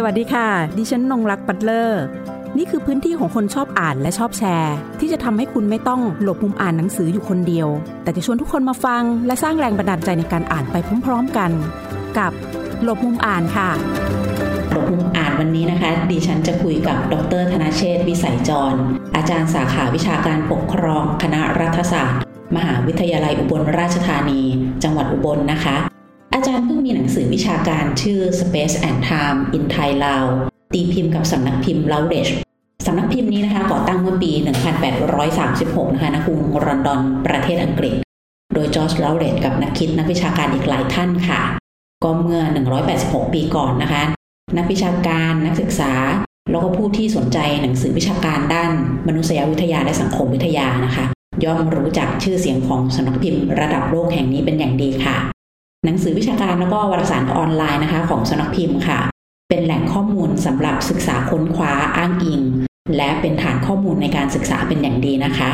สวัสดีค่ะ ดิฉันนงรักปัตเลอร์ นี่คือพื้นที่ของคนชอบอ่านและชอบแชร์ ที่จะทำให้คุณไม่ต้องหลบมุมอ่านหนังสืออยู่คนเดียว แต่จะชวนทุกคนมาฟัง และสร้างแรงบันดาลใจในการอ่านไปพร้อมๆกัน กับหลบมุมอ่านค่ะหลบมุมอ่านวันนี้นะคะ ดิฉันจะคุยกับดรธนเชษวิสัยจร อาจารย์สาขาวิชาการปกครอง คณะรัฐศาสตร์ มหาวิทยาลัยอุบลราชธานี จังหวัดอุบลนะคะ อาจารย์เพิ่งมีหนังสือวิชาการชื่อ Space and Time in Thai Lao ตีพิมพ์กับสำนักพิมพ์ l o u d e g e สำนักพิมพ์นี้นะคะก่อตั้งเมื่อปี 1836 นะคะณกรุงลอนดอนประเทศอังกฤษ โดยจอร์จลาวเรดกับนักคิดนักวิชาการอีกหลายท่านค่ะ ก็เมื่อ 186 ปีก่อนนะคะ นักวิชาการนักศึกษา แล้วก็ผู้ที่สนใจหนังสือวิชาการด้านมนุษยวิทยาและสังคมวิทยานะคะ ย่อมรู้จักชื่อเสียงของสำนักพิมพ์ระดับโลกแห่งนี้เป็นอย่างดีค่ะ หนังสือวิชาการแล้วก็วารสารออนไลน์นะคะของสำนักพิมพ์ค่ะ เป็นแหล่งข้อมูลสำหรับศึกษาค้นคว้าอ้างอิง และเป็นฐานข้อมูลในการศึกษาเป็นอย่างดีนะคะ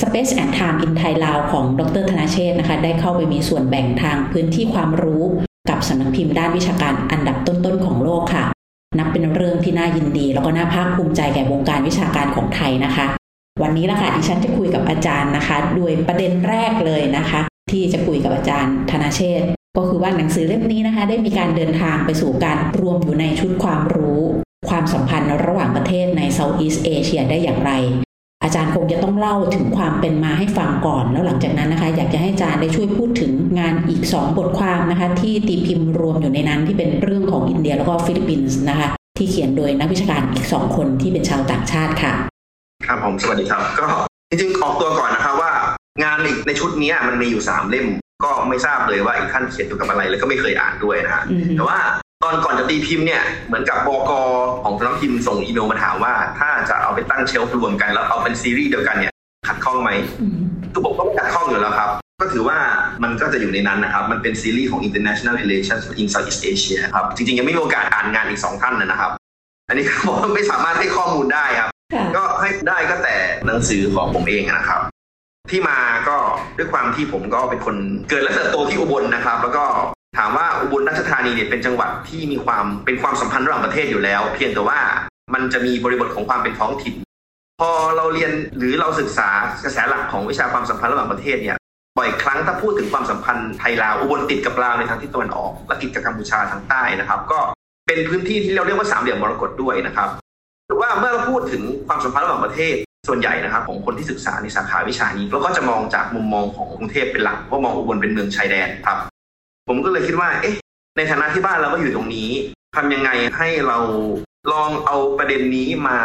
Space and Time in Thai Lao ของดรธนาเชษนะคะ ได้เข้าไปมีส่วนแบ่งทางพื้นที่ความรู้กับสำนักพิมพ์ด้านวิชาการอันดับต้นๆของโลกค่ะ นับเป็นเรื่องที่น่ายินดี แล้วก็น่าภาคภูมิใจแก่วงการวิชาการของไทยนะคะ วันนี้ละค่ะดิฉันจะคุยกับอาจารย์นะคะ ด้วยประเด็นแรกเลยนะคะ ที่จะคุยกับอาจารย์ธนาเชษก็คือว่าหนังสือเล่มนี้นะคะ ได้มีการเดินทางไปสู่การรวมอยู่ในชุดความรู้ ความสัมพันธ์ระหว่างประเทศใน Southeast Asia ได้อย่างไร อาจารย์คงจะต้องเล่าถึงความเป็นมาให้ฟังก่อน แล้วหลังจากนั้นนะคะ อยากจะให้อาจารย์ได้ช่วยพูดถึงงานอีก 2 บทความนะคะ ที่ตีพิมพ์รวมอยู่ในนั้นที่เป็นเรื่องของอินเดียแล้วก็ฟิลิปปินส์นะคะ ที่เขียนโดยนักวิชาการอีก 2 คนที่เป็นชาวต่างชาติค่ะ ครับผมสวัสดีครับก็จริงๆออกตัวก่อนนะครับว่า งานอีกในชุดนี้มันมีอยู่สามเล่ม ก็ไม่ทราบเลยว่าอีกท่านเขียนเกี่ยวกับอะไรแล้วก็ไม่เคยอ่านด้วยนะฮะอืมแต่ว่าตอนก่อนจะตีพิมพ์เนี่ยเหมือนกับบกของสำนักพิมพ์ส่งอีเมลมาถามว่า ถ้าจะเอาไปตั้งเชลฟ์รวมกันแล้วเอาเป็นซีรีส์เดียวกันเนี่ยขัดข้องไหมอืมคือผมก็ไม่ขัดข้องอยู่แล้วครับ ก็ถือว่ามันก็จะอยู่ในนั้นนะครับ มันเป็นซีรีส์ของ international relations in Southeast Asia ครับ จริงๆ ยังไม่มีโอกาสอ่านงานอีกสองท่านนะครับ อันนี้ผมไม่สามารถให้ข้อมูลได้ครับค่ะก็ให้ได้ก็แต่หนังสือของผมเองนะครับ ที่มาก็ด้วยความที่ผมก็เป็นคนเกิดและเติบโตที่อุบลนะครับ แล้วก็ถามว่าอุบลราชธานีเนี่ยเป็นจังหวัดที่มีความเป็นความสัมพันธ์ระหว่างประเทศอยู่แล้ว เพียงแต่ว่ามันจะมีบริบทของความเป็นท้องถิ่น พอเราเรียนหรือเราศึกษากระแสหลักของวิชาความสัมพันธ์ระหว่างประเทศเนี่ยบ่อยครั้งถ้าพูดถึงความสัมพันธ์ไทยลาวอุบลติดกับลาวในทางทิศตะวันออกและติดกับกัมพูชาทางใต้นะครับ ก็เป็นพื้นที่ที่เราเรียกว่าสามเหลี่ยมมรกตด้วยนะครับหรือว่าเมื่อเราพูดถึงความสัมพันธ์ระหว่างประเทศ ส่วนใหญ่นะครับของคนที่ศึกษาในสาขาวิชานี้เราก็จะมองจากมุมมองของกรุงเทพเป็นหลักว่ามองอุบลเป็นเมืองชายแดนครับ ผมก็เลยคิดว่า เอ๊ะ ในฐานะที่บ้านเราก็อยู่ตรงนี้ทำยังไงให้เราลองเอาประเด็นนี้มา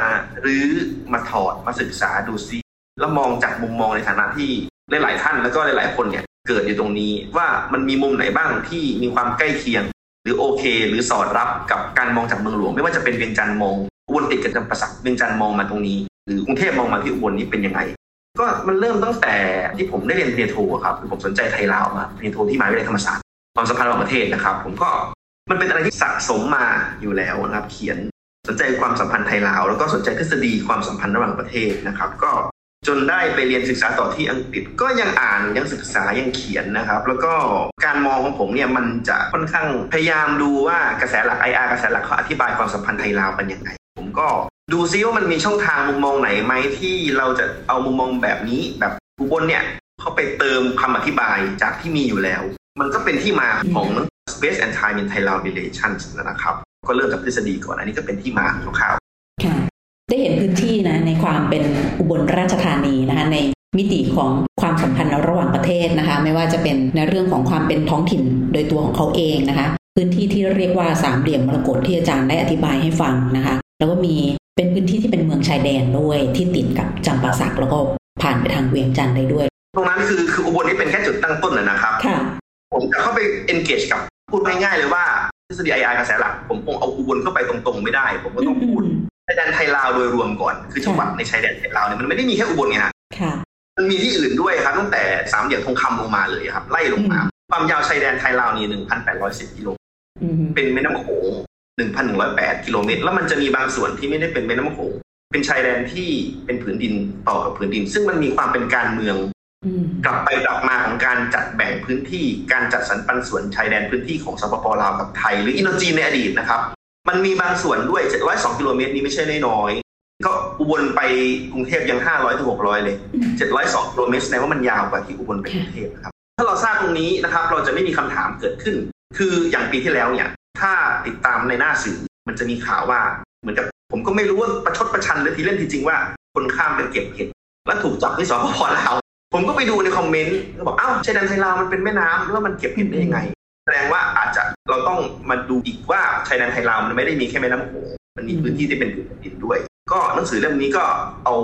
รื้อมาถอดมาศึกษาดูซิแล้วมองจากมุมมองในฐานะที่หลายๆท่านแล้วก็หลายๆคนเนี่ยเกิดอยู่ตรงนี้ว่ามันมีมุมไหนบ้างที่มีความใกล้เคียง หรือโอเค หรือสอดรับกับการมองจากเมืองหลวง ไม่ว่าจะเป็นเวียงจันทร์มองอุบลติดกับจำปาสักเวียงจันทร์มองมาตรงนี้ หรือกรุงเทพมองมาที่อุบลนี้เป็นยังไง ก็มันเริ่มตั้งแต่ที่ผมได้เรียนปริญญาโทครับคือผมสนใจไทยลาวมาปริญญาโทที่มหาวิทยาลัยธรรมศาสตร์ความสัมพันธ์ระหว่างประเทศนะครับ ผมก็มันเป็นอะไรที่สะสมมาอยู่แล้วนะครับ เขียนสนใจความสัมพันธ์ไทยลาวแล้วก็สนใจทฤษฎีความสัมพันธ์ระหว่างประเทศนะครับ ก็ จนได้ไปเรียนศึกษาต่อที่อังกฤษก็ยังอ่านยังศึกษายังเขียนนะครับ แล้วก็การมองของผมเนี่ยมันจะค่อนข้างพยายามดูว่ากระแสหลัก IR กระแสหลักเขาอธิบายความสัมพันธ์ไทยลาวเป็นยังไง ผมก็ดูซิว่ามันมีช่องทางมุมมองไหนไหมที่เราจะเอามุมมองแบบนี้แบบอุบลเนี่ยเขาไปเติมคำอธิบายจากที่มีอยู่แล้ว มันก็เป็นที่มาของ Space and Time in Thai Lao Relations นะครับ ก็เริ่มจากทฤษฎีก่อนอันนี้ก็เป็นที่มาคร่าว ได้เห็นพื้นที่นะในความเป็นอุบลราชธานีนะคะในมิติของความสัมพันธ์ระหว่างประเทศนะคะ ไม่ว่าจะเป็นในเรื่องของความเป็นท้องถิ่นโดยตัวของเขาเองนะคะ พื้นที่ที่เรียกว่าสามเหลี่ยมมรกตที่อาจารย์ได้อธิบายให้ฟังนะคะ แล้วก็มีเป็นพื้นที่ที่เป็นเมืองชายแดนด้วยที่ติดกับจำปาสักแล้วก็ผ่านไปทางเวียงจันทร์ได้ด้วยๆตรงนั้นคือคืออุบลนี่เป็นแค่จุดตั้งต้นนะนะครับค่ะผมจะเข้าไป engage กับพูดง่ายๆเลยว่าทฤษฎี IR กระแสหลักผมคงเอาอุบลเข้าไปตรงๆไม่ได้ ผมก็ต้องพูด ชายแดนไทยลาวโดยรวมก่อน คือจังหวัดในชายแดนไทยลาวเนี่ยมันไม่ได้มีแค่อุบลไงฮะค่ะมันมีที่อื่นด้วยครับ ตั้งแต่สามเหลี่ยมทองคำลงมาเลยครับ ไล่ลงมา ความยาวชายแดนไทยลาวนี่1,810กิโลอืมเป็นแม่น้ำโขง1,108กิโลเมตร แล้วมันจะมีบางส่วนที่ไม่ได้เป็นแม่น้ำโขงเป็นชายแดนที่เป็นผืนดินต่อกับผืนดิน ซึ่งมันมีความเป็นการเมืองอืมกลับไปกลับมาของการจัดแบ่งพื้นที่การจัดสรรปันส่วนชายแดนพื้นที่ของสปปลาวกับไทย หรืออินโดจีนในอดีตนะครับ มันมีบางส่วนด้วย702กิโลเมตรนี้ไม่ใช่น้อยๆก็อุบลไปกรุงเทพยัง 500ถึง600 เลย 702กิโลเมตรแสดงว่ามันยาวกว่าที่อุบลไปกรุงเทพนะครับ ถ้าเราทราบตรงนี้นะครับ เราจะไม่มีคำถามเกิดขึ้น คืออย่างปีที่แล้วเนี่ย ถ้าติดตามในหน้าสื่อ มันจะมีข่าวว่า เหมือนกับผมก็ไม่รู้ว่าประชดประชันหรือทีเล่นทีจริงว่า คนข้ามไปเก็บเห็ดแล้วถูกจับที่สปปลาว ผมก็ไปดูในคอมเมนต์ก็บอก อ้าวชายแดนไทยลาวมันเป็นแม่น้ำแล้วมันเก็บเห็ดได้ยังไง แสดงว่าอาจจะเราต้องมาดูอีกว่าชายแดนไทยลาวมันไม่ได้มีแค่แม่น้ำโขงมันมีพื้นที่ที่เป็นผืนแผ่นดินด้วย ก็หนังสือเล่มนี้ก็เอา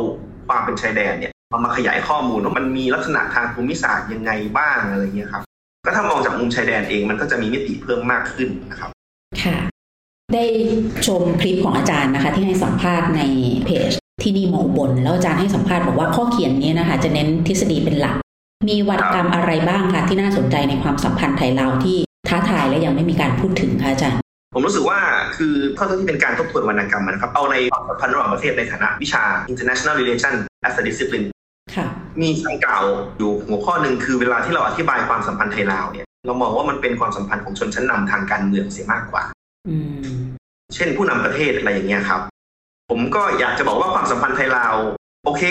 ความเป็นชายแดนเนี่ยมามาขยายข้อมูลว่ามันมีลักษณะทางภูมิศาสตร์ยังไงบ้างอะไรเงี้ยครับ ก็ถ้ามองจากมุมชายแดนเองมันก็จะมีมิติเพิ่มมากขึ้นนะครับ ค่ะ ได้ชมคลิปของอาจารย์นะคะ ที่ให้สัมภาษณ์ในเพจที่นี่มองบน แล้วอาจารย์ให้สัมภาษณ์บอกว่าข้อเขียนนี้นะคะ จะเน้นทฤษฎีเป็นหลัก มีวัตกรรมอะไรบ้างคะที่น่าสนใจในความสัมพันธ์ไทยลาวที่ ท้าทายและยังไม่มีการพูดถึงคะอาจารย์ ผมรู้สึกว่าคือเท่าที่เป็นการทบทวนวรรณกรรมนะครับ เอาในความสัมพันธ์ระหว่างประเทศในฐานะวิชา international relation as a discipline ค่ะมีคำกล่าวอยู่หัวข้อหนึ่งคือเวลาที่เราอธิบายความสัมพันธ์ไทยลาวเนี่ยเรามองว่ามันเป็นความสัมพันธ์ของชนชั้นนำทางการเมืองเสียมากกว่าอืมเช่นผู้นำประเทศอะไรอย่างเงี้ยครับ ผมก็อยากจะบอกว่าความสัมพันธ์ไทยลาวโอเค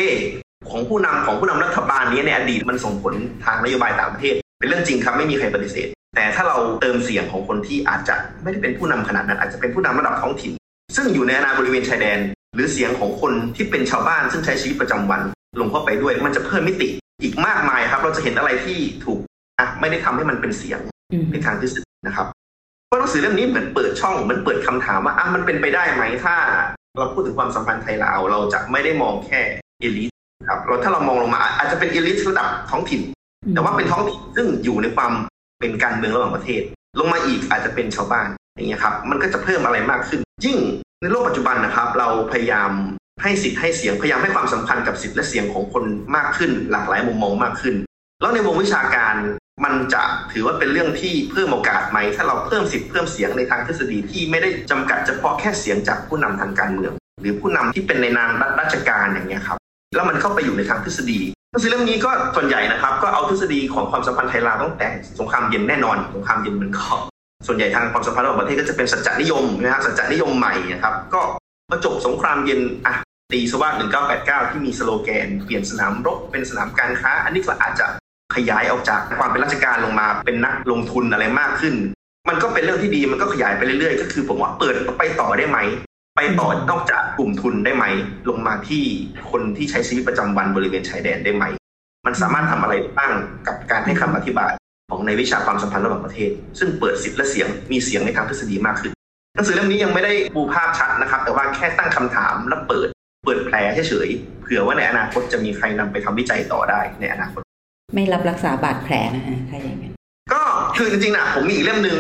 ของผู้นำของผู้นำรัฐบาลนี้ในอดีตมันส่งผลทางนโยบายต่างประเทศ เป็นเรื่องจริงครับไม่มีใครปฏิเสธ แต่ถ้าเราเติมเสียงของคนที่อาจจะไม่ได้เป็นผู้นำขนาดนั้น อาจจะเป็นผู้นำระดับท้องถิ่น ซึ่งอยู่ในอาณาบริเวณชายแดน หรือเสียงของคนที่เป็นชาวบ้านซึ่งใช้ชีวิตประจำวัน ลงเข้าไปด้วยมันจะเพิ่มมิติอีกมากมายครับ เราจะเห็นอะไรที่ถูกอะไม่ได้ทำให้มันเป็นเสียงอืมในทางทฤษฎีนะครับเพราะหนังสือเล่มนี้เหมือนเปิดช่องเหมือนเปิดคำถามว่าอะมันเป็นไปได้ไหมถ้า เราพูดถึงความสัมพันธ์ไทยลาวเราจะไม่ได้มองแค่เอลิทครับเราถ้าเรามองลงมาอาจจะเป็นเอลิทระดับท้องถิ่น แต่ว่าเป็นท้องถิ่นซึ่งอยู่ในความ เป็นการเมืองระหว่างประเทศ ลงมาอีกอาจจะเป็นชาวบ้านอย่างเงี้ยครับมันก็จะเพิ่มอะไรมากขึ้น ยิ่งในโลกปัจจุบันนะครับ เราพยายามให้สิทธิ์ให้เสียงพยายามให้ความสำคัญกับสิทธิ์และเสียงของคนมากขึ้น หลากหลายมุมมองมากขึ้น แล้วในวงวิชาการมันจะถือว่าเป็นเรื่องที่เพิ่มโอกาสไหม ถ้าเราเพิ่มสิทธิ์เพิ่มเสียงในทางทฤษฎีที่ไม่ได้จำกัดเฉพาะแค่เสียงจากผู้นำทางการเมือง หรือผู้นำที่เป็นในนามราชการอย่างเงี้ยครับแล้วมันเข้าไปอยู่ในทางทฤษฎี หนังสือเล่มนี้ก็ส่วนใหญ่นะครับ ก็เอาทฤษฎีของความสัมพันธ์ไทยลาวตั้งแต่สงครามเย็นแน่นอนสงครามเย็นมันก็ส่วนใหญ่ทางความสัมพันธ์ระหว่างประเทศก็จะเป็นสัจจนิยมนะฮะสัจจนิยมใหม่นะครับ ก็พอจบสงครามเย็นอะตีสวัสด1989 ที่มีสโลแกน เปลี่ยนสนามรบเป็นสนามการค้า อันนี้ก็อาจจะขยายออกจากความเป็นราชการลงมาเป็นนักลงทุนอะไรมากขึ้น มันก็เป็นเรื่องที่ดีมันก็ขยายไปเรื่อยๆ ก็คือผมว่าเปิดไปต่อได้ไหม ไปต่อนอกจากกลุ่มทุนได้ไหม ลงมาที่คนที่ใช้ชีวิตประจำวันบริเวณชายแดนได้ไหม มันสามารถทำอะไรบ้างกับการให้คำอธิบายของในวิชาความสัมพันธ์ระหว่างประเทศ ซึ่งเปิดสิทธิ์และเสียงมีเสียงในทางทฤษฎีมากขึ้นหนังสือเล่มนี้ยังไม่ได้ปูภาพชัดนะครับ แต่ว่าแค่ตั้งคำถามและเปิด เปิดแผลเฉยๆเผื่อว่าในอนาคตจะมีใครนำไปทำวิจัยต่อได้ในอนาคต ไม่รับรักษาบาดแผลนะคะถ้าอย่างนั้นก็คือจริงๆนะผมมีอีกเล่มหนึ่ง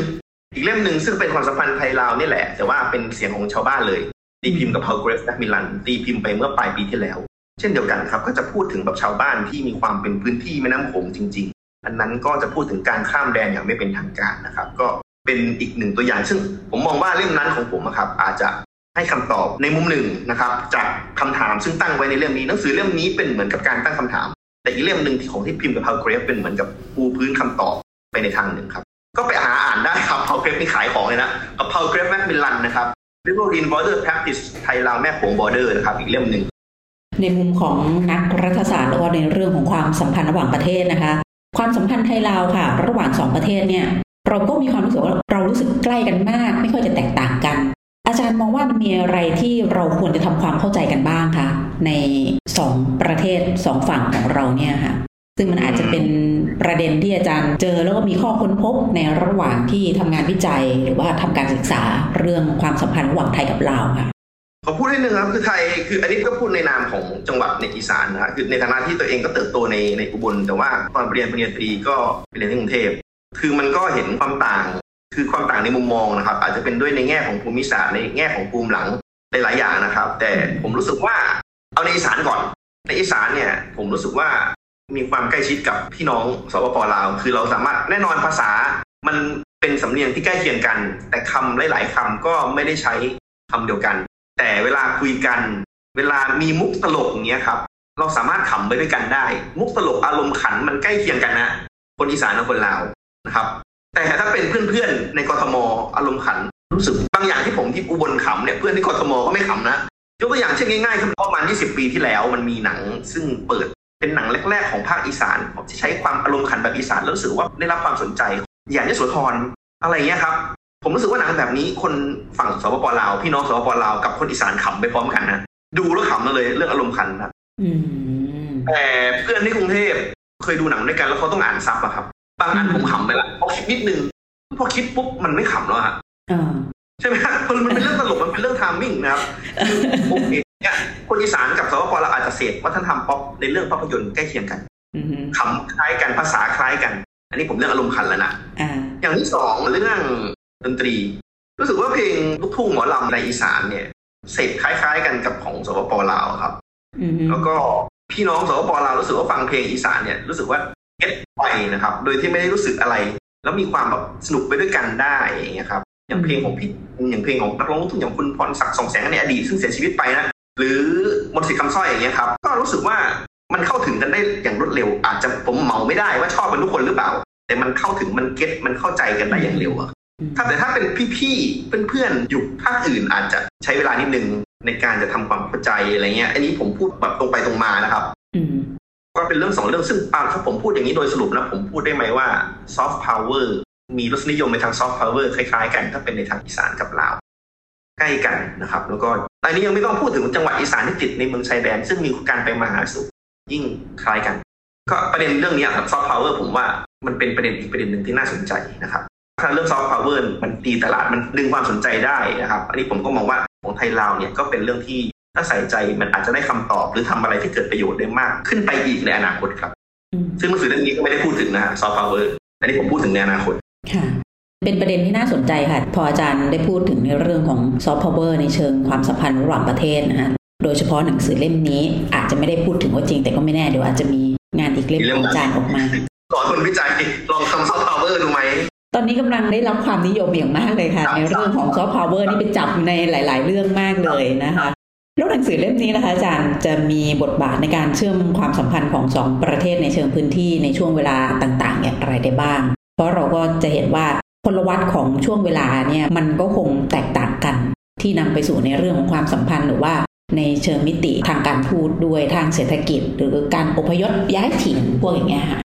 อีกเล่มหนึ่งซึ่งเป็นความสัมพันธ์ไทยลาวนี่แหละ แต่ว่าเป็นเสียงของชาวบ้านเลยตีพิมพ์กับ Paul Graves นักมิลันตีพิมพ์ไปเมื่อปลายปีที่แล้ว เช่นเดียวกันครับก็จะพูดถึงแบบชาวบ้านที่มีความเป็นพื้นที่แม่น้ำโขงจริง ๆ อันนั้นก็จะพูดถึงการข้ามแดนอย่างไม่เป็นทางการนะครับ ก็เป็นอีกหนึ่งตัวอย่าง ซึ่งผมมองว่าเล่มนั้นของผมอะครับอาจจะให้คำตอบในมุมหนึ่งนะครับจากคำถามซึ่งตั้งไว้ในเล่มนี้หนังสือเล่มนี้เป็นเหมือนกับการตั้งคำถาม แต่อีกเล่มหนึ่งที่ของที่พิมพ์กับ Paul Graves เป็นเหมือนกับปูพื้นคำตอบไปในทางหนึ่งครับ ก็ไปหาอ่านได้ครับ Paul Graves นี่ขายของเลยนะกับ Paul Graves Macmillan นะครับ Riverine Border Practice ไทยลาวแม่โขง Border นะครับ อีกเล่มหนึ่ง ในมุมของนักรัฐศาสตร์แล้วก็ในเรื่องของความสัมพันธ์ระหว่างประเทศนะคะ ความสัมพันธ์ไทยลาวค่ะ ระหว่างสองประเทศเนี่ย เราก็มีความรู้สึกว่าเรารู้สึกใกล้กันมาก ไม่ค่อยจะแตกต่างกัน อาจารย์มองว่ามันมีอะไรที่เราควรจะทำความเข้าใจกันบ้างคะในสองประเทศสองฝั่งของเราเนี่ยค่ะ ซึ่งมันอาจจะเป็นประเด็นที่อาจารย์เจอแล้วก็มีข้อค้นพบในระหว่างที่ทำงานวิจัย หรือว่าทำการศึกษาเรื่องความสัมพันธ์ระหว่างไทยกับลาวค่ะขอพูดนิดนึงครับคือไทยคืออันนี้ก็พูดในนามของจังหวัดในอีสานนะครับคือในฐานะที่ตัวเองก็เติบโตในในอุบล แต่ว่าตอนเรียนปริญญาตรีก็ไปเรียนที่กรุงเทพคือมันก็เห็นความต่าง คือความต่างในมุมมองนะครับ อาจจะเป็นด้วยในแง่ของภูมิศาสตร์ในแง่ของภูมิหลังหลายๆอย่างนะครับ แต่ผมรู้สึกว่าเอาในอีสานก่อนในอีสานเนี่ยผมรู้สึกว่า มีความใกล้ชิดกับพี่น้องสปปลาว คือเราสามารถแน่นอนภาษา มันเป็นสำเนียงที่ใกล้เคียงกัน แต่คำหลาย ๆคำก็ไม่ได้ใช้คำเดียวกัน แต่เวลาคุยกัน เวลามีมุกตลกอย่างเงี้ยครับ เราสามารถขำไปด้วยกันได้ มุกตลกอารมณ์ขันมันใกล้เคียงกันนะ คนอีสานกับคนลาวนะครับ แต่ถ้าเป็นเพื่อน ๆ ในกทมอารมณ์ขันรู้สึกบางอย่างที่ผมที่อุบลขำเนี่ยเพื่อนที่กทมก็ไม่ขำนะยกตัวอย่างเช่นง่ายๆคือประมาณ 20 ปีที่แล้วมันมีหนัง ซึ่งเปิด เป็นหนังแรกๆของภาคอีสานที่ใช้ความอารมณ์ขันแบบอีสานแล้วรู้สึกว่าได้รับความสนใจ อย่างยโสธรอะไรเงี้ยครับ ผมรู้สึกว่าหนังแบบนี้คนฝั่งสปปลาวพี่น้องสปปลาวกับคนอีสานขำไปพร้อมกันนะดูแล้วขำเลยเรื่องอารมณ์ขันนะแต่เพื่อนที่กรุงเทพเคยดูหนังด้วยกันแล้วเขาต้องอ่าน sub อะครับ บางอันผมขำไปละพอคิดนิดนึงพอคิดปุ๊บมันไม่ขำแล้วฮะใช่ไหมครับมันเป็นเรื่องตลกมันเป็นเรื่อง timing นะครับโอเคเนี่ยคน อีสานกับสปป.ลาวอาจจะเสพวัฒนธรรมป๊อปในเรื่องภาพยนตร์ใกล้เคียงกันขำคล้ายกันภาษาคล้ายกัน อันนี้ผมเรื่องอารมณ์ขันแล้วนะอย่างที่สองเรื่องดนตรี รู้สึกว่าเพลงลูกทุ่งหมอลำในอีสานเนี่ยเสพคล้าย ๆ กันกับของสปปลาวครับแล้วก็พี่น้องสปปลาวรู้สึกว่าฟังเพลงอีสานเนี่ยรู้สึกว่าเก็ตไปนะครับ โดยที่ไม่ได้รู้สึกอะไร แล้วมีความแบบสนุกไปด้วยกันได้อย่างเงี้ยครับอย่างเพลงของพี่อย่างเพลงของนักร้องลูกทุ่งอย่างคุณพรศักดิ์สองแสงในอดีตซึ่งเสียชีวิตไปนะ หรือมนต์สิทธิ์คำสร้อยอย่างเงี้ยครับ ก็รู้สึกว่ามันเข้าถึงกันได้อย่างรวดเร็ว อาจจะผมเมาไม่ได้ว่าชอบกันทุกคนหรือเปล่า แต่มันเข้าถึงมัน get มันเข้าใจกันได้อย่างเร็วอะถ้าแต่ถ้าเป็นพี่ๆเพื่อนๆอยู่ภาคอื่นอาจจะใช้เวลานิดนึงในการจะทำความเข้าใจอะไรเงี้ย อันนี้ผมพูดแบบตรงไปตรงมานะครับก็เป็นเรื่องสองเรื่องซึ่งปาถ้าผมพูดอย่างนี้โดยสรุปนะผมพูดได้ไหมว่าซอฟต์พาวเวอร์มีรสนิยมในทางซอฟต์พาวเวอร์คล้ายๆ กันถ้าเป็นในทางอีสานกับลาวใกล้กันนะครับ แล้วก็ อันนี้ยังไม่ต้องพูดถึงจังหวัดอีสานที่ติดในเมืองชายแดน ซึ่งมีการไปมาหาสู่ยิ่งคล้ายกัน ก็ประเด็นเรื่องนี้ครับซอฟต์พาวเวอร์ผมว่ามันเป็นประเด็นอีกประเด็นหนึ่งที่น่าสนใจนะครับถ้าเรื่องซอฟต์พาวเวอร์มันตีตลาดมันดึงความสนใจได้นะครับ อันนี้ผมก็มองว่าของไทยลาวเนี่ยก็เป็นเรื่องที่ถ้าใส่ใจมันอาจจะได้คำตอบหรือทำอะไรที่เกิดประโยชน์ได้มากขึ้นไปอีกในอนาคตครับ ซึ่งหนังสือเรื่องนี้ก็ไม่ได้พูดถึงนะซอฟต์พาวเวอร์อันนี้ผมพูดถึงในอนาคตค่ะ เป็นประเด็นที่น่าสนใจค่ะ พออาจารย์ได้พูดถึงในเรื่องของซอฟต์พาวเวอร์ในเชิงความสัมพันธ์ระหว่างประเทศนะฮะโดยเฉพาะหนังสือเล่มนี้อาจจะไม่ได้พูดถึงว่าจริง แต่ก็ไม่แน่เดี๋ยวอาจจะมีงานอีกเล่มของอาจารย์ออกมาสอนคนวิจัยลองทำซอฟต์พาวเวอร์ดูไหมตอนนี้กำลังได้รับความนิยมอย่างมากเลยค่ะ ในเรื่องของซอฟต์พาวเวอร์นี่ไปจับในหลาย ๆ เรื่องมากเลยนะคะแล้วหนังสือเล่มนี้นะคะอาจารย์จะมีบทบาทในการเชื่อมความสัมพันธ์ของสองประเทศในเชิงพื้นที่ในช่วงเวลาต่าง ๆ อย่างไรได้บ้าง เพราะเราก็จะเห็นว่า พลวัตของช่วงเวลาเนี่ยมันก็คงแตกต่างกัน ที่นำไปสู่ในเรื่องของความสัมพันธ์หรือว่าในเชิงมิติทางการพูดด้วยทางเศรษฐกิจ หรือการอพยพย้ายถิ่นพวกอย่างเงี้ยค่ะ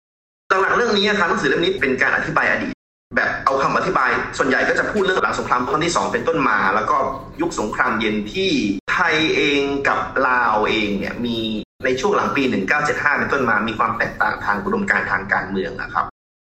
หลักๆเรื่องนี้ครับหนังสือเล่มนี้เป็นการอธิบายอดีตแบบเอาคำอธิบาย ส่วนใหญ่ก็จะพูดเรื่องหลังสงครามครั้งที่ 2 เป็นต้นมา แล้วก็ยุคสงครามเย็นที่ไทยเองกับลาวเองเนี่ยมีในช่วงหลังปี 1975 เป็นต้นมามีความแตกต่างทางอุดมการทางการเมืองนะครับ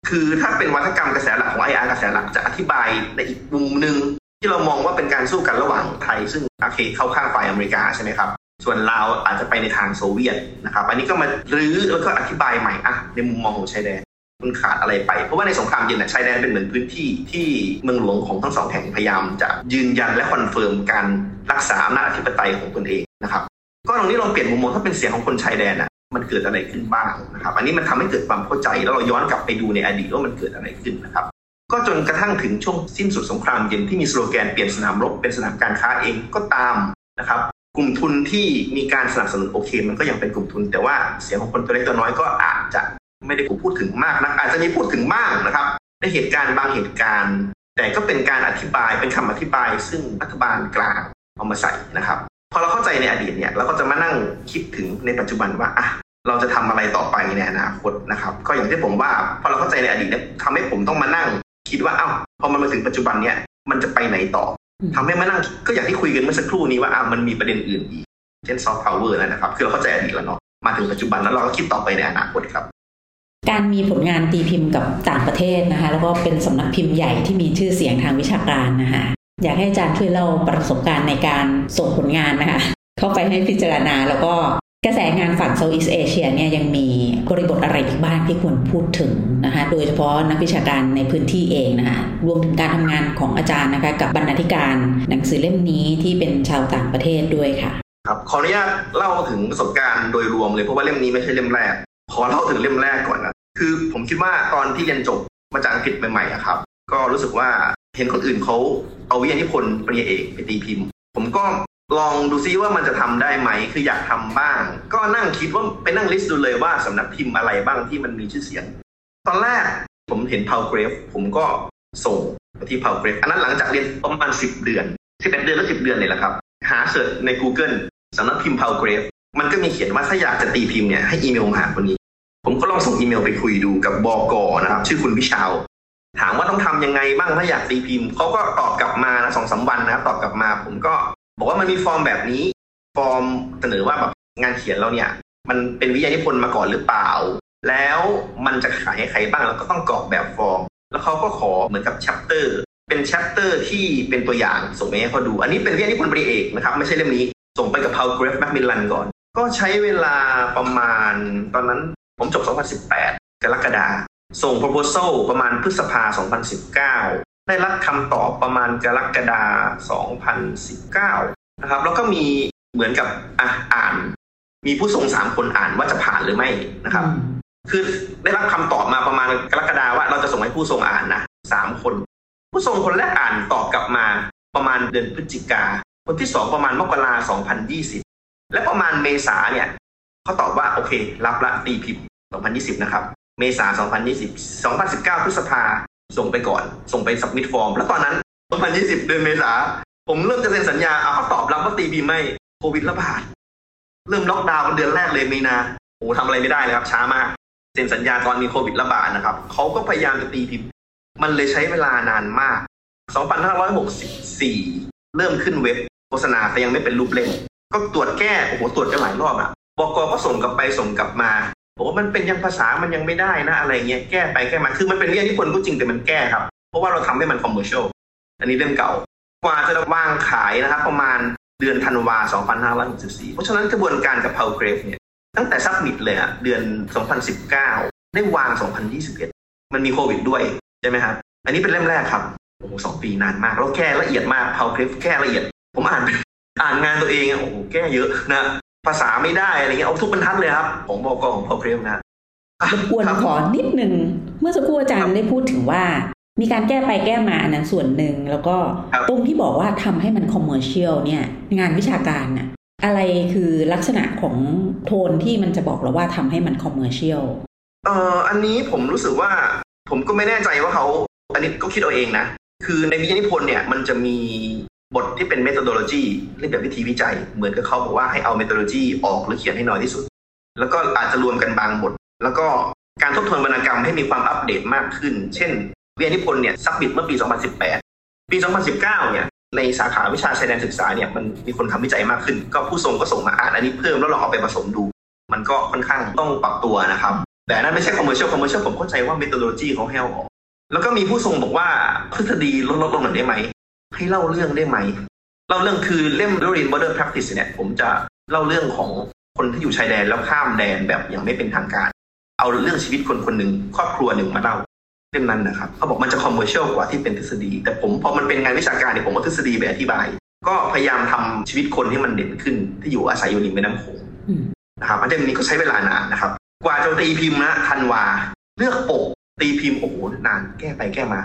คือถ้าเป็นวัฒกรรมกระแสหลักของไออากระแสหลักจะอธิบายในอีกมุมหนึ่งที่เรามองว่าเป็นการสู้กันระหว่างไทย ซึ่งโอเคเข้าข้างฝ่ายอเมริกาใช่ไหมครับส่วนลาวอาจจะไปในทางโซเวียตนะครับอันนี้ก็มารื้อแล้วก็อธิบายใหม่อะในมุมมองของชายแดนมันขาดอะไรไป เพราะว่าในสงครามเย็นชายแดนเป็นเหมือนพื้นที่ที่เมืองหลวงของทั้งสองแห่งพยายามจะยืนยันและ confirm การรักษาอำนาจอธิปไตยของตนเองนะครับก็ตรงนี้เราเปลี่ยนมุมมองถ้าเป็นเสียงของคนชายแดนอะ มันเกิดอะไรขึ้นบ้างนะครับ อันนี้มันทำให้เกิดความเข้าใจแล้วเราย้อนกลับไปดูในอดีตว่ามันเกิดอะไรขึ้นนะครับ ก็จนกระทั่งถึงช่วงสิ้นสุดสงครามเย็นที่มีสโลแกนเปลี่ยนสนามรบเป็นสนามการค้าเองก็ตามนะครับ กลุ่มทุนที่มีการสนับสนุนโอเค มันก็ยังเป็นกลุ่มทุน แต่ว่าเสียงของคนตัวเล็กตัวน้อยก็อาจจะไม่ได้ถูกพูดถึงมากนะอาจจะมีพูดถึงบ้างนะครับ ในเหตุการณ์บางเหตุการณ์ แต่ก็เป็นการอธิบายเป็นคำอธิบาย ซึ่งรัฐบาลกลางเอามาใส่นะครับพอเราเข้าใจในอดีตเนี่ยเราก็จะมานั่งคิดถึงในปัจจุบันว่าอะ เราจะทำอะไรต่อไปในอนาคตนะครับ ก็อย่างที่ผมว่าพอเราเข้าใจในอดีตเนี่ยทำให้ผมต้องมานั่ง คิดว่าอ้าวพอมันมาถึงปัจจุบันเนี่ยมันจะไปไหนต่อทำให้มานั่งก็อย่างที่คุยกันเมื่อสักครู่นี้ว่าอ่ามันมีประเด็นอื่นอีกเช่นซอฟต์พาวเวอร์นะครับคือเราเข้าใจอดีตแล้วเนาะมาถึงปัจจุบันแล้วเราก็คิดต่อไปในอนาคตครับ การมีผลงานตีพิมพ์กับต่างประเทศนะคะ แล้วก็เป็นสำนักพิมพ์ใหญ่ที่มีชื่อเสียงทางวิชาการนะคะ อยากให้อาจารย์ช่วยเล่าประสบการณ์ในการส่งผลงานนะคะ เข้าไปให้พิจารณาแล้วก็ กระแสงานฝั่งโซอีสเอเชียเนี่ยยังมีบริบทอะไรอีกบ้างที่ควรพูดถึงนะคะโดยเฉพาะนักวิชาการในพื้นที่เองนะคะรวมถึงการทำงานของอาจารย์นะคะกับบรรณาธิการหนังสือเล่มนี้ที่เป็นชาวต่างประเทศด้วยค่ะครับขออนุญาตเล่าถึงประสบการณ์โดยรวมเลยเพราะว่าเล่มนี้ไม่ใช่เล่มแรก ขอเล่าถึงเล่มแรกก่อนนะคือผมคิดว่าตอนที่เรียนจบมาจากอังกฤษใหม่ๆครับ ก็รู้สึกว่าเห็นคนอื่นเขาเอาวิทยานิพนธ์ปริญญาเอกไปตีพิมพ์ ผมก็ ลองดูซิว่ามันจะทำได้ไหม คืออยากทำบ้าง ก็นั่งคิดว่าไปนั่ง list ดูเลยว่าสำนักพิมพ์อะไรบ้างที่มันมีชื่อเสียง ตอนแรกผมเห็น Palgrave ผมก็ส่งที่ Palgrave อันนั้นหลังจากเรียนประมาณสิบเดือนสิบเอ็ดเดือนแล้วสิบเดือนเลยแหละครับ หา search ใน Google สำนักพิมพ์ Palgrave มันก็มีเขียนว่าถ้าอยากจะตีพิมพ์เนี่ยให้อีเมลมาหาคนนี้ ผมก็ลองส่งอีเมลไปคุยดูกับบอกอนะครับ ชื่อคุณวิชาว ถามว่าต้องทำยังไงบ้างถ้าอยากตีพิมพ์เขาก็ตอบกลับมานะสองสามวันนะครับตอบกลับมาผมก็ บอกว่ามันมีฟอร์มแบบนี้ ฟอร์มเสนอว่าแบบงานเขียนเราเนี่ย มันเป็นวิทยานิพนธ์มาก่อนหรือเปล่า แล้วมันจะขายให้ใครบ้างเราก็ต้องกรอกแบบฟอร์ม แล้วเขาก็ขอเหมือนกับ chapter เป็น chapter ที่เป็นตัวอย่างส่งไปให้เขาดู อันนี้เป็นวิทยานิพนธ์ปริญญาเอกนะครับ ไม่ใช่เล่มนี้ ส่งไปกับ Palgrave Macmillan ก่อน ก็ใช้เวลาประมาณตอนนั้นผมจบ 2018 กรกฎาส่ง proposal ประมาณพฤษภา 2019 ได้รับคำตอบประมาณกรกฎา2019 นะครับ แล้วก็มีเหมือนกับอะอ่าน มีผู้ส่งสามคนอ่านว่าจะผ่านหรือไม่นะครับ คือได้รับคำตอบมาประมาณกรกฎาว่าเราจะส่งให้ผู้ส่งอ่านนะสามคน ผู้ส่งคนแรกอ่านตอบกลับมาประมาณเดือนพฤศจิกา คนที่สองประมาณมกราสองพันยี่สิบและประมาณเมษาเนี่ยเขาตอบว่าโอเค รับละตีพิมพ์สองพันยี่สิบนะครับ เมษาสองพันยี่สิบสองพันสิบเก้าพฤษภา ส่งไปก่อน ส่งไปสับมิดฟอร์ม แล้วตอนนั้นสองพันยี่สิบเดือนเมษา ผมเริ่มจะเซ็นสัญญาเอาเขาตอบรับว่าตีพิมพ์ไม่โควิดระบาด เริ่มล็อกดาวน์กันเดือนแรกเลยมีนาโอ้ทำอะไรไม่ได้เลยครับช้ามากเซ็นสัญญาตอนมีโควิดระบาดนะครับเขาก็พยายามจะตีพิมพ์ มันเลยใช้เวลานานมาก 2564 เริ่มขึ้นเว็บโฆษณาแต่ยังไม่เป็นรูปเล่ม ก็ตรวจแก้ โอ้โห ตรวจกันหลายรอบอะบกก็ส่งกลับไปส่งกลับมา บอกว่ามันเป็นยังภาษามันยังไม่ได้นะอะไรเงี้ยแก้ไปแก้มาคือมันเป็นเรื่องที่คนก็จริงแต่มันแก้ครับ เพราะว่าเราทำให้มันคอมเมอร์เชียลอันนี้เล่มเก่ากว่าจะวางขายนะครับ ประมาณเดือนธันวา 2564 เพราะฉะนั้นกระบวนการกับเพาเกรฟเนี่ยตั้งแต่ซับมิดเลยอะเดือน 2019 ได้วาง 2021 มันมีโควิดด้วยใช่ไหมครับ อันนี้เป็นเล่มแรกครับโอ้โหสองปีนานมาก แล้วแก้ละเอียดมาก Palgrave แก้ละเอียด ผมอ่านอ่านงานตัวเองอะโอ้โหแก้เยอะนะ ภาษาไม่ได้อะไรเงี้ยเอาทุกบรรทัดเลยครับของบอกของ Palgrave นะรบกวนขอนิดนึงเมื่อสักครู่อาจารย์ได้พูดถึงว่า มีการแก้ไปแก้มาอันนั้นส่วนหนึ่งแล้วก็ตรงที่บอกว่าทำให้มัน commercial เนี่ยงานวิชาการน่ะอะไรคือลักษณะของโทนที่มันจะบอกเราว่าทำให้มันคอมเมอร์เชียลเอ่ออันนี้ผมรู้สึกว่าผมก็ไม่แน่ใจว่าเขาอันนี้ก็คิดเอาเองนะ คือในวิทยานิพนธ์เนี่ยมันจะมี บทที่เป็น methodology เรียกแบบวิธีวิจัย เหมือนกับเขาบอกว่าให้เอา methodology ออกหรือเขียนให้น้อยที่สุด แล้วก็อาจจะรวมกันบางบท แล้วก็การทบทวนวรรณกรรมให้มีความอัปเดตมากขึ้น เช่น เวิทยานิพนธ์เนี่ยซับบิดเมื่อปี 2018 ปี 2019 เนี่ยในสาขาวิชาชายแดนศึกษาเนี่ยมันมีคนทำวิจัยมากขึ้น ก็ผู้ทรงก็ส่งมาอ่านอันนี้เพิ่มแล้วลองเอาไปผสมดู มันก็ค่อนข้างต้องปรับตัวนะครับ แต่นั่นไม่ใช่ commercial commercial ผมเข้าใจว่า methodology เขาให้เอาออกแล้วก็มีผู้ทรงบอกว่าทฤษฎีลดลดลงหน่อยได้ไหม ให้เล่าเรื่องได้ไหมเล่าเรื่องคือเล่ม Doreen Border Practice เนี่ยผมจะเล่าเรื่องของคนที่อยู่ชายแดนแล้วข้ามแดนแบบย่างไม่เป็นทางการ เอาเรื่องชีวิตคนคนหนึ่งครอบครัวหนึ่งมาเล่าเล่มนั้นนะครับเขาบอกมันจะ commercial กว่าที่เป็นทฤษฎี แต่ผมพอมันเป็นงานวิชาการเนี่ยผมเอาทฤษฎีไปอธิบาย ก็พยายามทำชีวิตคนให้มันเด่นขึ้น ที่อยู่อาศัยอยู่ริมแม่น้ำโขงนะครับอันเล่มนี้ก็ใช้เวลานานนะครับ กว่าจะตีพิมพ์นะธันวา เลือกปกตีพิมพ์โอ้โหนานแก้ไปแก้มา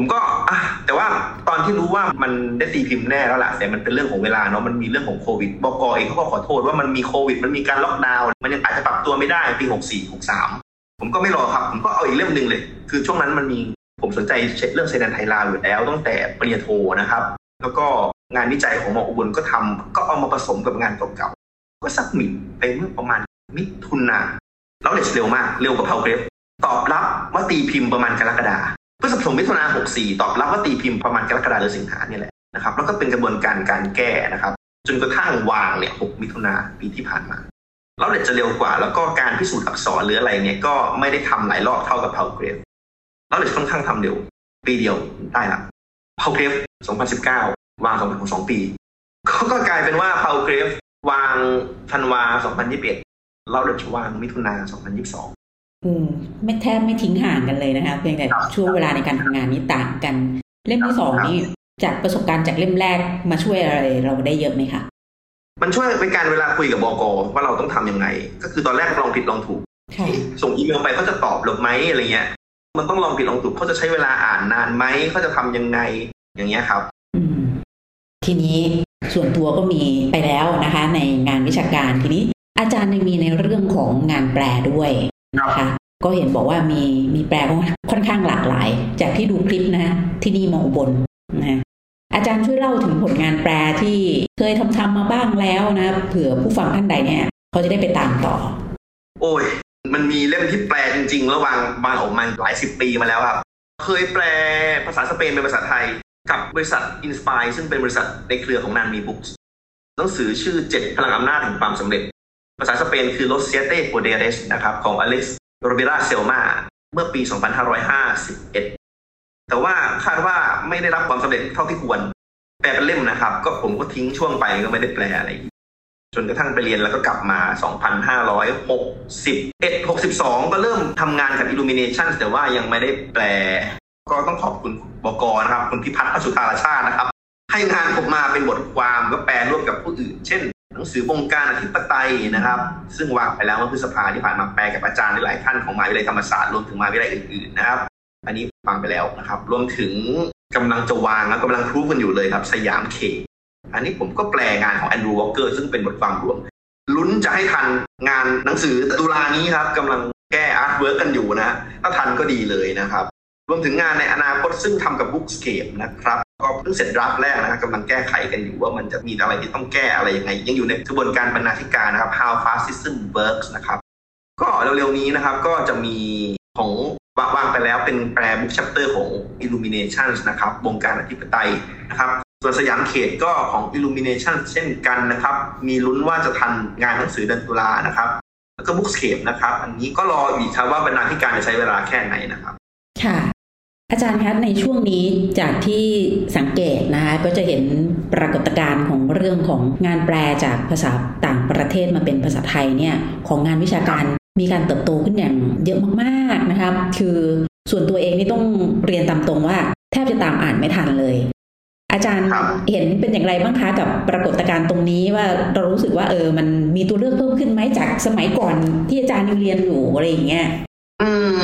ผมก็อะแต่ว่าตอนที่รู้ว่ามันได้ตีพิมพ์แน่แล้วล่ะแต่มันเป็นเรื่องของเวลาเนาะมันมีเรื่องของโควิดบกเองเขาก็ขอโทษว่ามันมีโควิด มันมีการล็อกดาวน์มันยังอาจจะปรับตัวไม่ได้ปี 64 63 ผมก็ไม่รอครับ ผมก็เอาอีกเล่มหนึ่งเลย คือช่วงนั้นมันมีผมสนใจเรื่องเซนันไทยลาวอยู่แล้วตั้งแต่ปริญญาโทนะครับ แล้วก็งานวิจัยของหมออุบลก็ทำก็เอามาผสมกับงานเก่าๆก็สักหมิดไปเมื่อประมาณมิถุนาแล้วเลสเร็วมากเร็วกว่าเพาเกรฟตอบรับว่าตีพิมพ์ประมาณกรกฎา พฤษภาคมมิถุนา64 ตอบรับว่าตีพิมพ์ประมาณกรกฎาหรือสิงหาเนี่ยแหละนะครับ แล้วก็เป็นกระบวนการการแก้นะครับ จนกระทั่งวางเนี่ย 6 มิถุนาปีที่ผ่านมา แล้วเด็ดจะเร็วกว่า แล้วก็การพิสูจน์อักษรหรืออะไรเนี่ยก็ไม่ได้ทำหลายรอบเท่ากับเพาเกรฟแล้วเด็ดค่อนข้างทำเร็ว ปีเดียวได้ละเพาเกรฟ2019 วาง2 2ปี ก็กลายเป็นว่าเพาเกรฟวางธันวา2021เราเด็ดวางมิถุนา2022 อืมไม่แทบไม่ทิ้งห่างกันเลยนะคะเพียงแต่ครับช่วงเวลาในการทำงานนี้ต่างกัน เล่มที่สองครับนี่จากประสบการณ์จากเล่มแรกมาช่วยอะไรเราได้เยอะไหมคะมันช่วยเป็นการเวลาคุยกับบกว่าเราต้องทำยังไง ก็คือตอนแรกลองผิดลองถูกค่ะส่งอีเมลไปเขาจะตอบหรือไหมอะไรเงี้ย มันต้องลองผิดลองถูกเขาจะใช้เวลาอ่านนานไหมเขาจะทำยังไงอย่างเงี้ยครับอืมทีนี้ส่วนตัวก็มีไปแล้วนะคะ ในงานวิชาการทีนี้ อาจารย์ยังมีในเรื่องของงานแปลด้วย นะคะก็เห็นบอกว่ามีมีแปลค่อนข้างหลากหลาย จากที่ดูคลิปนะฮะที่นี่มองอุบลนะอาจารย์ช่วยเล่าถึงผลงานแปลที่เคยทำทำมาบ้างแล้วนะเผื่อผู้ฟังท่านใดเนี่ยเขาจะได้ไปตามต่อ โอ้ย มันมีเล่มที่แปลจริงๆแล้ววางวางออกมาหลายสิบปีมาแล้วครับ เคยแปลภาษาสเปนเป็นภาษาไทย กับบริษัท Inspire ซึ่งเป็นบริษัทในเครือของนานมีบุ๊กหนังสือชื่อเจ็ดพลังอำนาจแห่งความสำเร็จ ภาษาสเปนคือ Los Siete Poderes นะครับของอเล็กซ์โรเบราเซลมาเมื่อปี 2551 แต่ว่าคาดว่าไม่ได้รับความสำเร็จเท่าที่ควร แปลเป็นเล่มนะครับ ก็ผมก็ทิ้งช่วงไปก็ไม่ได้แปลอะไร จนกระทั่งไปเรียนแล้วก็กลับมา 2561 62 ก็เริ่มทำงานกับ Illumination แต่ว่ายังไม่ได้แปล ก็ต้องขอบคุณบกนะครับ คุณพิพัฒน์อสุธารชานะครับ ให้งานผมมาเป็นบทความก็แปลร่วมกับผู้อื่น เช่น หนังสือวงการอธิปไตยนะครับ ซึ่งวางไปแล้วเมื่อพฤษภาที่ผ่านมาแปลกับอาจารย์หลายท่านของมหาวิทยาลัยธรรมศาสตร์รวมถึงมหาวิทยาลัยอื่นๆนะครับ อันนี้ฟังไปแล้วนะครับ รวมถึงกำลังจะวางแล้วกำลัง proof กันอยู่เลยครับ สยามเคอันนี้ผมก็แปลงานของ Andrew Walker ซึ่งเป็นบทความรวม ลุ้นจะให้ทันงานหนังสือตุลานี้ครับกำลังแก้ artwork กันอยู่นะถ้าทันก็ดีเลยนะครับ รวมถึงงานในอนาคตซึ่งทำกับ Bookscape นะครับ เพิ่งเสร็จ draft แรกนะครับกำลังแก้ไขกันอยู่ว่ามันจะมีอะไรที่ต้องแก้อะไรยังไง ยังอยู่ในกระบวนการบรรณาธิการนะครับ How Fascism Works นะครับก็เร็วๆนี้นะครับก็จะมีของวางไปแล้วเป็นแปลบุ๊กชัปเตอร์ของ Illumination นะครับวงการอธิปไตยนะครับส่วนสยามเขตก็ของ Illumination เช่นกันนะครับ มีลุ้นว่าจะทันงานหนังสือเดือนตุลานะครับ แล้วก็ Bookscape นะครับ อันนี้ก็รออีกครับว่าบรรณาธิการจะใช้เวลาแค่ไหนนะครับ ค่ะ อาจารย์คะในช่วงนี้จากที่สังเกตนะคะก็จะเห็นปรากฏการณ์ของเรื่องของงานแปลจากภาษาต่างประเทศมาเป็นภาษาไทยเนี่ยของงานวิชาการมีการเติบโตขึ้นอย่างเยอะมากๆนะครับ คือส่วนตัวเองนี่ต้องเรียนตามตรงว่า แทบจะตามอ่านไม่ทันเลย อาจารย์ครับเห็นเป็นอย่างไรบ้างคะกับปรากฏการณ์ตรงนี้ว่าเรารู้สึกว่าเออมันมีตัวเลือกเพิ่มขึ้นไหมจากสมัยก่อนที่อาจารย์ยังเรียนอยู่อะไรอย่างเงี้ยอืม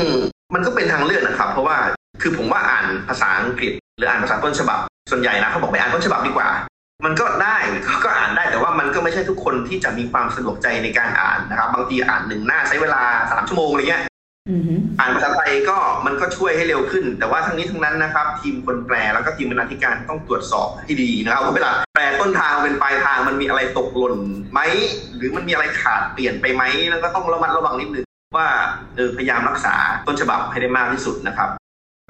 มันก็เป็นทางเลือกนะครับ เพราะว่า คือผมว่าอ่านภาษาอังกฤษ หรืออ่านภาษาต้นฉบับ ส่วนใหญ่นะเขาบอกไปอ่านต้นฉบับดีกว่า มันก็ได้ก็ก็อ่านได้แต่ว่ามันก็ไม่ใช่ทุกคนที่จะมีความสะดวกใจในการอ่านนะครับ บางทีอ่านหนึ่งหน้าใช้เวลาสามชั่วโมงอะไรเงี้ยอือฮึอ่านภาษาไทยก็มันก็ช่วยให้เร็วขึ้น แต่ว่าทั้งนี้ทั้งนั้นนะครับ ทีมคนแปลแล้วก็ทีมบรรณาธิการต้องตรวจสอบให้ดีนะครับว่าเวลาแปลต้นทางเป็นปลายทางมันมีอะไรตกหล่นไหมหรือมันมีอะไรขาดเปลี่ยนไปไหมแล้วก็ต้องระมัดระวังนิดนึงว่าเออพยายามรักษาต้นฉบับให้ได้มากที่สุดนะครับ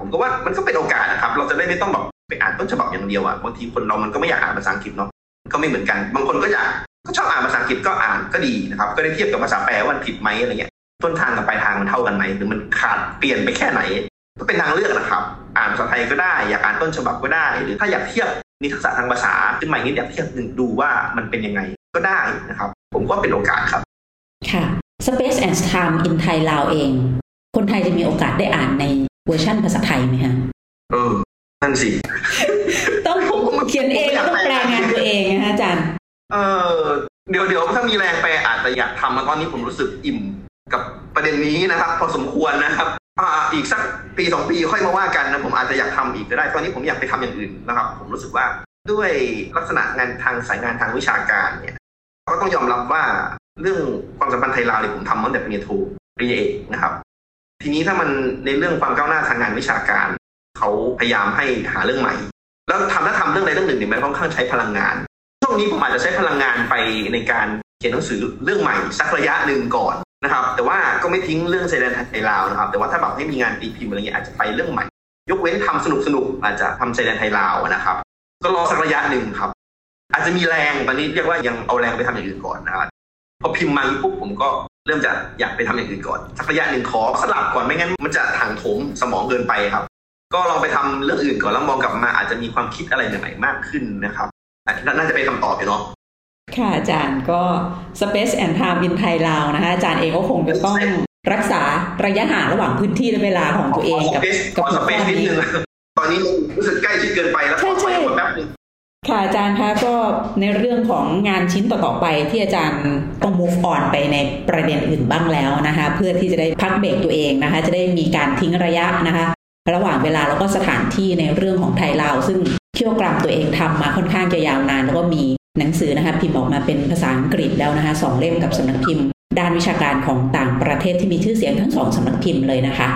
ผมก็ว่ามันก็เป็นโอกาสนะครับ เราจะได้ไม่ต้องแบบไปอ่านต้นฉบับอย่างเดียวอะบางทีคนเรามันก็ไม่อยากอ่านภาษาอังกฤษเนาะก็ไม่เหมือนกัน บางคนก็อยากก็ชอบอ่านภาษาอังกฤษก็อ่านก็ดีนะครับ ก็ได้เทียบกับภาษาแปลว่ามันผิดไหมอะไรเงี้ยต้นทางกับปลายทางมันเท่ากันไหมหรือมันขาดเปลี่ยนไปแค่ไหน ก็เป็นทางเลือกนะครับ อ่านภาษาไทยก็ได้ อยากอ่านต้นฉบับก็ได้ หรือถ้าอยากเทียบมีทักษะทางภาษาขึ้นมาอีกนิดอยากเทียบหนึ่งดูว่ามันเป็นยังไงก็ได้นะครับ ผมก็เป็นโอกาสครับ ค่ะ Space and Time in Thai ลาวเอง คนไทยจะมีโอกาสได้อ่านใน เวอร์ชั่นภาษาไทยไหมคะเออนั่นสิ ต้องเขียนเองแล้วต้องแปลงานตัวเองนะคะอาจารย์ เออเดี๋ยวเดี๋ยวถ้ามีแรงไปอาจจะอยากทำมาตอนนี้ผมรู้สึกอิ่มกับประเด็นนี้นะครับ พอสมควรนะครับอ่าอีกสักปีสองปีค่อยมาว่ากันนะผมอาจจะอยากทำอีกก็ได้ ตอนนี้ผมอยากไปทำอย่างอื่นนะครับ ผมรู้สึกว่าด้วยลักษณะงานทางสายงานทางวิชาการเนี่ยก็ต้องยอมรับว่าเรื่องความสัมพันธ์ไทยลาวเนี่ยผมทำมาตั้งแต่ปริญญาโทปริญญาเอกนะครับ ทีนี้ถ้ามันในเรื่องความก้าวหน้าทางงานวิชาการเขาพยายามให้หาเรื่องใหม่ แล้วทำถ้าทำเรื่องใดเรื่องหนึ่งเนี่ยมันค่อนข้างใช้พลังงาน ช่วงนี้ผมอาจจะใช้พลังงานไปในการเขียนหนังสือเรื่องใหม่สักระยะหนึ่งก่อนนะครับ แต่ว่าก็ไม่ทิ้งเรื่องชายแดนไทยลาวนะครับ แต่ว่าถ้าแบบให้มีงานตีพิมพ์อะไรเงี้ยอาจจะไปเรื่องใหม่ ยกเว้นทำสนุกสนุกๆอาจจะทำชายแดนไทยลาวนะครับ ก็รอสักระยะหนึ่งครับ อาจจะมีแรงตอนนี้เรียกว่ายังเอาแรงไปทำอย่างอื่นก่อนนะครับพอพิมพ์มาปุ๊บผมก็ เริ่มจะอยากไปทำอย่างอื่นก่อนสักระยะหนึ่งขอสลับก่อนไม่งั้นมันจะถังโถมสมองเกินไปครับ ก็ลองไปทำเรื่องอื่นก่อนแล้วมองกลับมาอาจจะมีความคิดอะไรใหม่ๆมากขึ้นนะครับอะน่าจะเป็นคำตอบอยู่เนาะค่ะอาจารย์ก็ Space and Time in Thai ลาวนะคะอาจารย์เองก็คงจะต้องรักษาระยะห่างระหว่างพื้นที่และเวลาของตัวเองกับขอสเปซนิดนึงตอนนี้รู้สึกใกล้ชิดเกินไปแล้วขอไปหมดแป๊บนึง ค่ะอาจารย์คะก็ในเรื่องของงานชิ้นต่อๆไปที่อาจารย์ต้อง move on ไปในประเด็นอื่นบ้างแล้วนะคะ เพื่อที่จะได้พักเบรกตัวเองนะคะ จะได้มีการทิ้งระยะนะคะ ระหว่างเวลาแล้วก็สถานที่ในเรื่องของไทยลาวซึ่งเคี่ยวกรามตัวเองทำมาค่อนข้างจะยาวนาน แล้วก็มีหนังสือนะคะพิมพ์ออกมาเป็นภาษาอังกฤษแล้วนะคะสองเล่มกับสำนักพิมพ์ ด้านวิชาการของต่างประเทศที่มีชื่อเสียงทั้งสองสำนักพิมพ์เลยนะคะ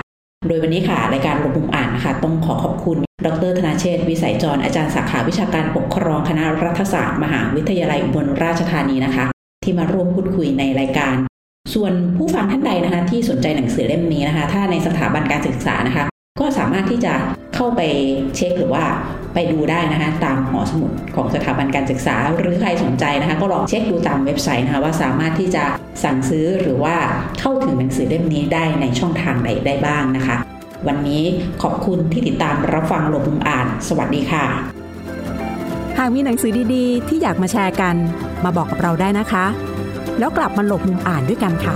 โดยวันนี้ค่ะรายการลงมุมอ่านนะคะต้องขอขอบคุณ ดรธนาเชษวิสัยจรอาจารย์สาขาวิชาการปกครองคณะรัฐศาสตร์มหาวิทยาลัยอุบลราชธานีนะคะ ที่มาร่วมพูดคุยในรายการ ส่วนผู้ฟังท่านใดนะคะ ที่สนใจหนังสือเล่มนี้นะคะ ถ้าในสถาบันการศึกษานะคะ ก็สามารถที่จะเข้าไปเช็คหรือว่า ไปดูได้นะคะตามหอสมุดของสถาบันการศึกษา หรือใครสนใจนะคะ ก็ลองเช็คดูตามเว็บไซต์นะคะว่าสามารถที่จะสั่งซื้อหรือว่าเข้าถึงหนังสือเล่มนี้ได้ในช่องทางใดได้บ้างนะคะ วันนี้ขอบคุณที่ติดตามรับฟังหลบมุมอ่าน สวัสดีค่ะ หากมีหนังสือดีๆ ที่อยากมาแชร์กัน มาบอกกับเราได้นะคะ แล้วกลับมาหลบมุมอ่านด้วยกันค่ะ